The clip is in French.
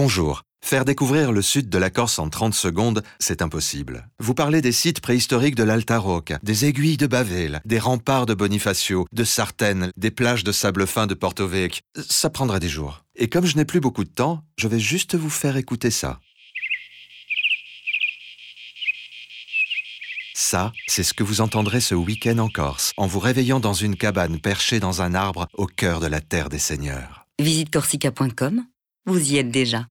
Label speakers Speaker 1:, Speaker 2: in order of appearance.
Speaker 1: Bonjour. Faire découvrir le sud de la Corse en 30 secondes, c'est impossible. Vous parlez des sites préhistoriques de l'Alta des aiguilles de Bavel, des remparts de Bonifacio, de Sartène, des plages de sable fin de Porto Vec. Ça prendrait des jours. Et comme je n'ai plus beaucoup de temps, je vais juste vous faire écouter ça. Ça, c'est ce que vous entendrez ce week-end en Corse, en vous réveillant dans une cabane perchée dans un arbre au cœur de la terre des seigneurs.
Speaker 2: Visite corsica.com, vous y êtes déjà.